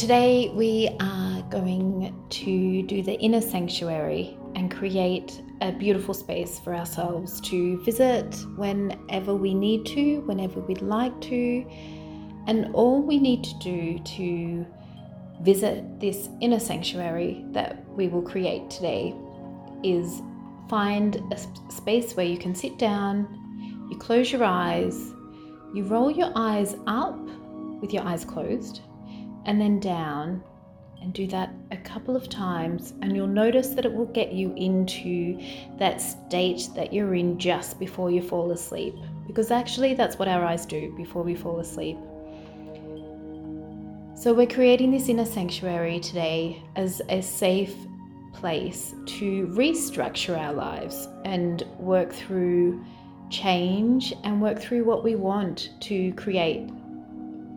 today we are going to do the inner sanctuary and create a beautiful space for ourselves to visit whenever we need to, whenever we'd like to. And all we need to do to visit this inner sanctuary that we will create today is find a space where you can sit down, you close your eyes, you roll your eyes up with your eyes closed, and then down and do that a couple of times, and you'll notice that it will get you into that state that you're in just before you fall asleep. Because actually, that's what our eyes do before we fall asleep. So, we're creating this inner sanctuary today as a safe place to restructure our lives and work through change and work through what we want to create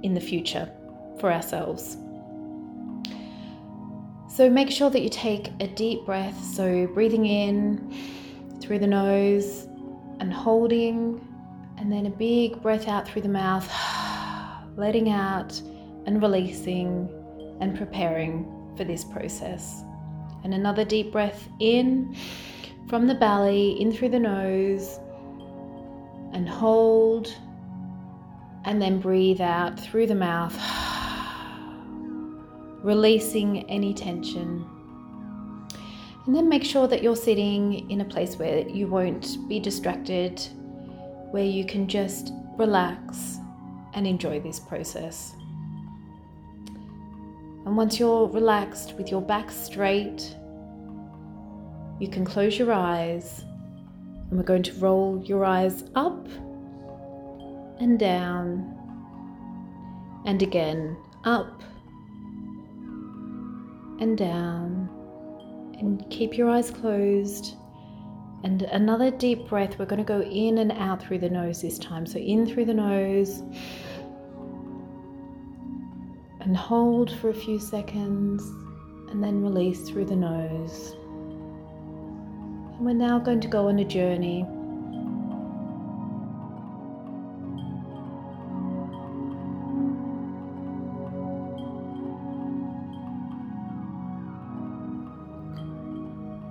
in the future for ourselves. So make sure that you take a deep breath. So breathing in through the nose and holding, and then a big breath out through the mouth, letting out and releasing and preparing for this process. And another deep breath in from the belly, in through the nose, and hold, and then breathe out through the mouth releasing any tension. And then make sure that you're sitting in a place where you won't be distracted, where you can just relax and enjoy this process. And once you're relaxed with your back straight, you can close your eyes and we're going to roll your eyes up and down and again up and down. And keep your eyes closed. And another deep breath. We're going to go in and out through the nose this time. So in through the nose. And hold for a few seconds. And then release through the nose. And we're now going to go on a journey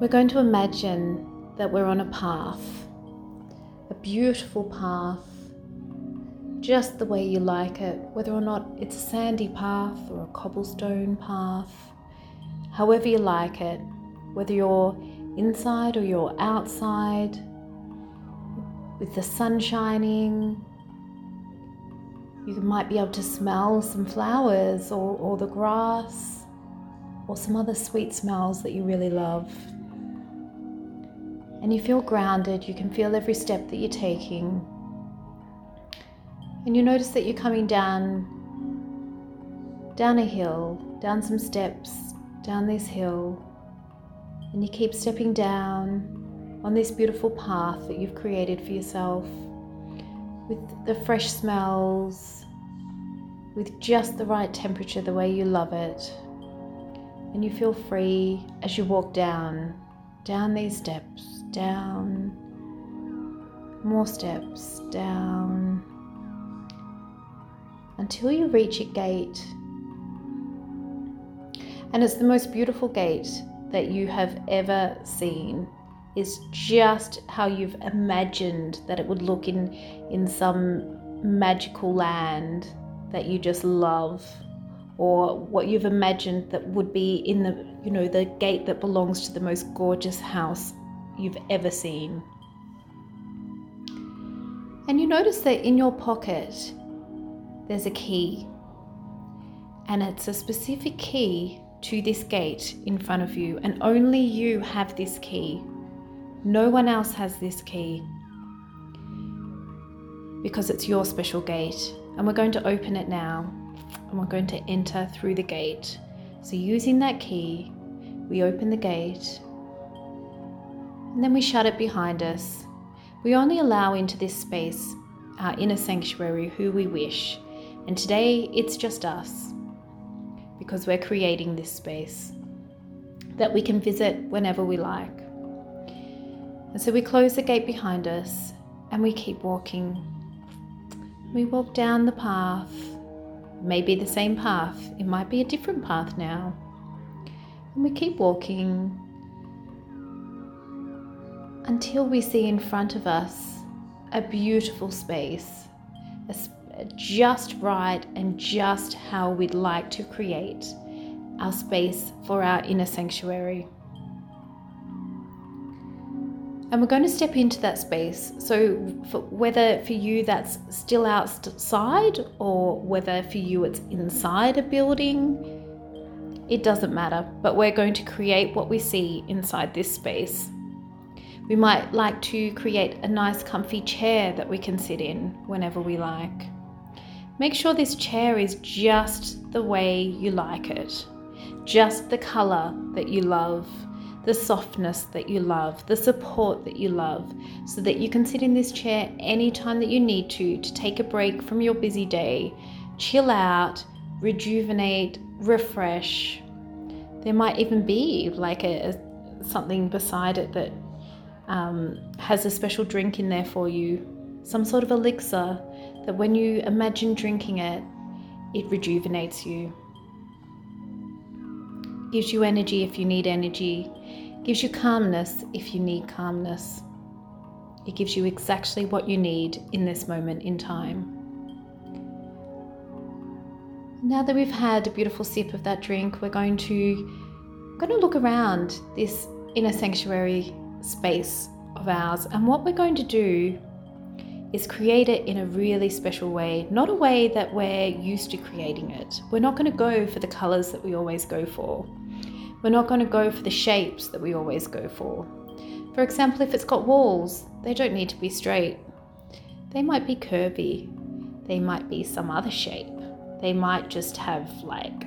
We're going to imagine that we're on a path, a beautiful path, just the way you like it, whether or not it's a sandy path or a cobblestone path, however you like it, whether you're inside or you're outside, with the sun shining. You might be able to smell some flowers or, or the grass or some other sweet smells that you really love and you feel grounded. You can feel every step that you're taking. And you notice that you're coming down down a hill, down some steps, down this hill. And you keep stepping down on this beautiful path that you've created for yourself with the fresh smells, with just the right temperature, the way you love it. And you feel free as you walk down, down these steps down, more steps down until you reach a gate. And it's the most beautiful gate that you have ever seen. Is just how you've imagined that it would look in in some magical land that you just love or what you've imagined that would be in the you know the gate that belongs to the most gorgeous house you've ever seen. And you notice that in your pocket there's a key, and it's a specific key to this gate in front of you, and only you have this key. No one else has this key. Because it's your special gate, and we're going to open it now and we're going to enter through the gate. So, using that key, we open the gate and then we shut it behind us. We only allow into this space, our inner sanctuary, who we wish. And today it's just us because we're creating this space that we can visit whenever we like. And so we close the gate behind us and we keep walking. We walk down the path Maybe the same path, it might be a different path now. And we keep walking until we see in front of us a beautiful space, just right and just how we'd like to create our space for our inner sanctuary. And we're going to step into that space. So, for, whether for you that's still outside or whether for you it's inside a building, it doesn't matter. But we're going to create what we see inside this space. We might like to create a nice, comfy chair that we can sit in whenever we like. Make sure this chair is just the way you like it, just the color that you love the softness that you love, the support that you love, so that you can sit in this chair anytime that you need to to take a break from your busy day, chill out, rejuvenate, refresh. There might even be like a, a something beside it that um, has a special drink in there for you, some sort of elixir that when you imagine drinking it, it rejuvenates you. Gives you energy if you need energy, gives you calmness if you need calmness. It gives you exactly what you need in this moment in time. Now that we've had a beautiful sip of that drink, we're going to going to look around this inner sanctuary space of ours, and what we're going to do is create it in a really special way, not a way that we're used to creating it. We're not going to go for the colors that we always go for. We're not going to go for the shapes that we always go for. For example, if it's got walls, they don't need to be straight. They might be curvy. They might be some other shape. They might just have like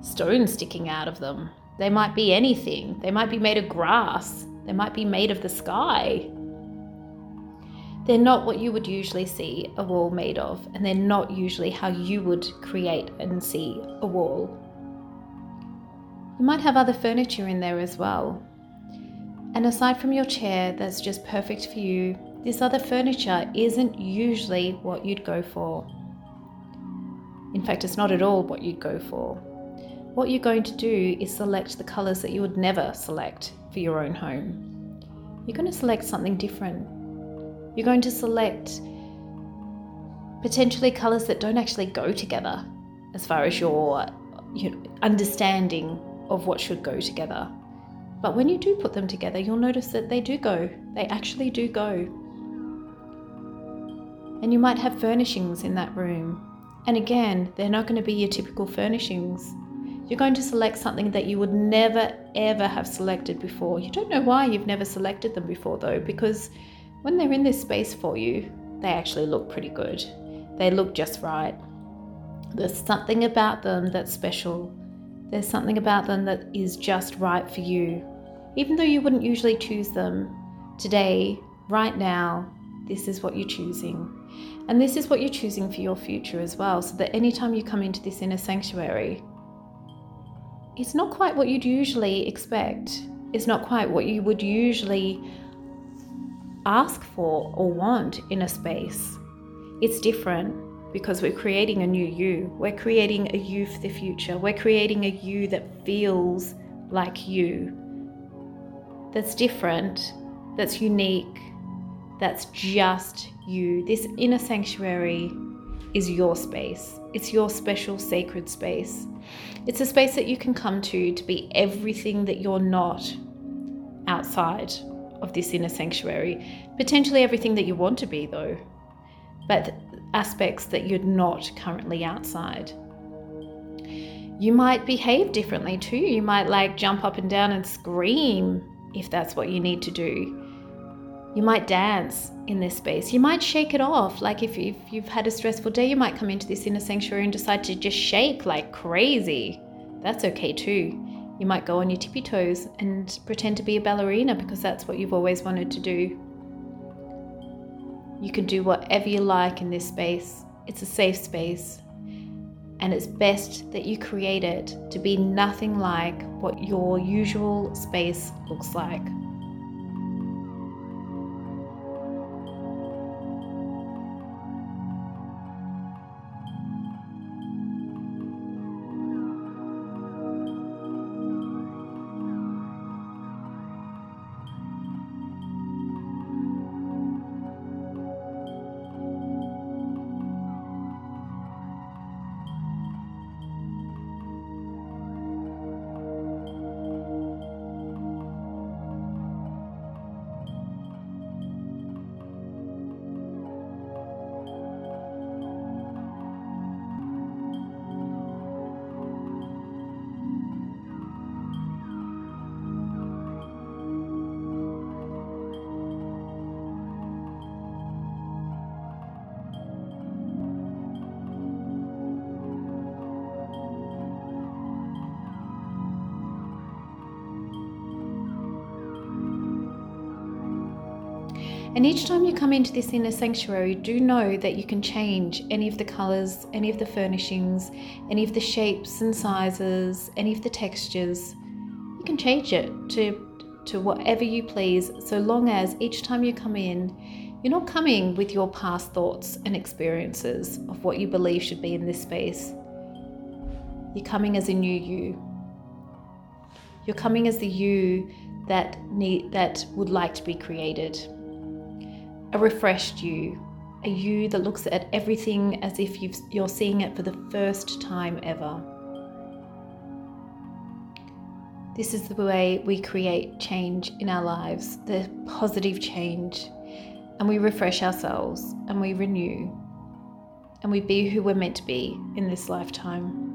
stones sticking out of them. They might be anything. They might be made of grass. They might be made of the sky. They're not what you would usually see a wall made of, and they're not usually how you would create and see a wall. You might have other furniture in there as well. And aside from your chair that's just perfect for you, this other furniture isn't usually what you'd go for. In fact, it's not at all what you'd go for. What you're going to do is select the colours that you would never select for your own home. You're going to select something different. You're going to select potentially colours that don't actually go together as far as your, your understanding of what should go together. But when you do put them together, you'll notice that they do go. They actually do go. And you might have furnishings in that room. And again, they're not going to be your typical furnishings. You're going to select something that you would never ever have selected before. You don't know why you've never selected them before, though, because when they're in this space for you, they actually look pretty good. They look just right. There's something about them that's special there's something about them that is just right for you. Even though you wouldn't usually choose them, today, right now, this is what you're choosing. And this is what you're choosing for your future as well, so that anytime you come into this inner sanctuary, it's not quite what you'd usually expect. It's not quite what you would usually ask for or want in a space. It's different because we're creating a new you. We're creating a you for the future. We're creating a you that feels like you, that's different, that's unique, that's just you. This inner sanctuary is your space. It's your special sacred space. It's a space that you can come to to be everything that you're not outside of this inner sanctuary. Potentially everything that you want to be, though. But aspects that you're not currently outside. You might behave differently too. You might like jump up and down and scream if that's what you need to do. You might dance in this space. You might shake it off. Like if, if you've had a stressful day, you might come into this inner sanctuary and decide to just shake like crazy. That's okay too. You might go on your tippy toes and pretend to be a ballerina because that's what you've always wanted to do. You can do whatever you like in this space. It's a safe space. And it's best that you create it to be nothing like what your usual space looks like. And each time you come into this inner sanctuary, do know that you can change any of the colors, any of the furnishings, any of the shapes and sizes, any of the textures. You can change it to, to whatever you please, so long as each time you come in, you're not coming with your past thoughts and experiences of what you believe should be in this space. You're coming as a new you. You're coming as the you that need that would like to be created. A refreshed you, a you that looks at everything as if you are seeing it for the first time ever. This is the way we create change in our lives, the positive change, and we refresh ourselves and we renew and we be who we're meant to be in this lifetime.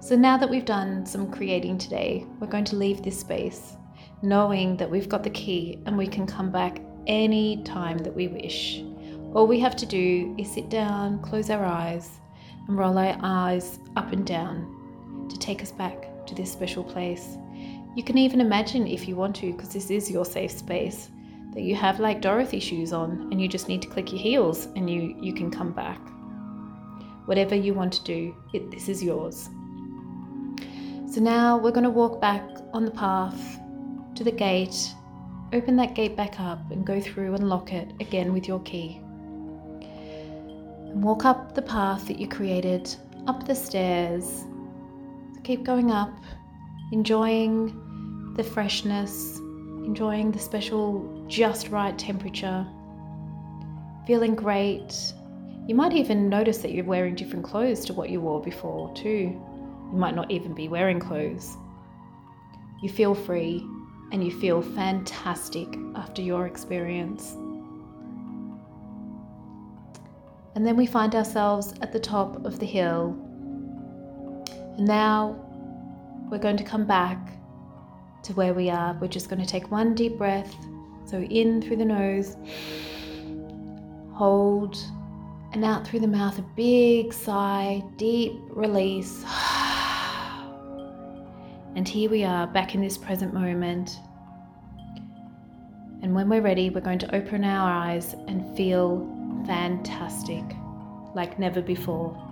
So now that we've done some creating today, we're going to leave this space knowing that we've got the key and we can come back any time that we wish. All we have to do is sit down, close our eyes, and roll our eyes up and down to take us back to this special place. You can even imagine if you want to, because this is your safe space, that you have like Dorothy shoes on and you just need to click your heels and you, you can come back. Whatever you want to do, it, this is yours. So now we're going to walk back on the path to the gate, open that gate back up, and go through and lock it again with your key. And walk up the path that you created, up the stairs. keep going up, enjoying the freshness, enjoying the special, just right temperature, feeling great. You might even notice that you're wearing different clothes to what you wore before, too. You might not even be wearing clothes. You feel free and you feel fantastic after your experience. And then we find ourselves at the top of the hill. And now we're going to come back to where we are. We're just going to take one deep breath. So in through the nose, hold, and out through the mouth, a big sigh, deep release. And here we are back in this present moment. And when we're ready, we're going to open our eyes and feel fantastic like never before.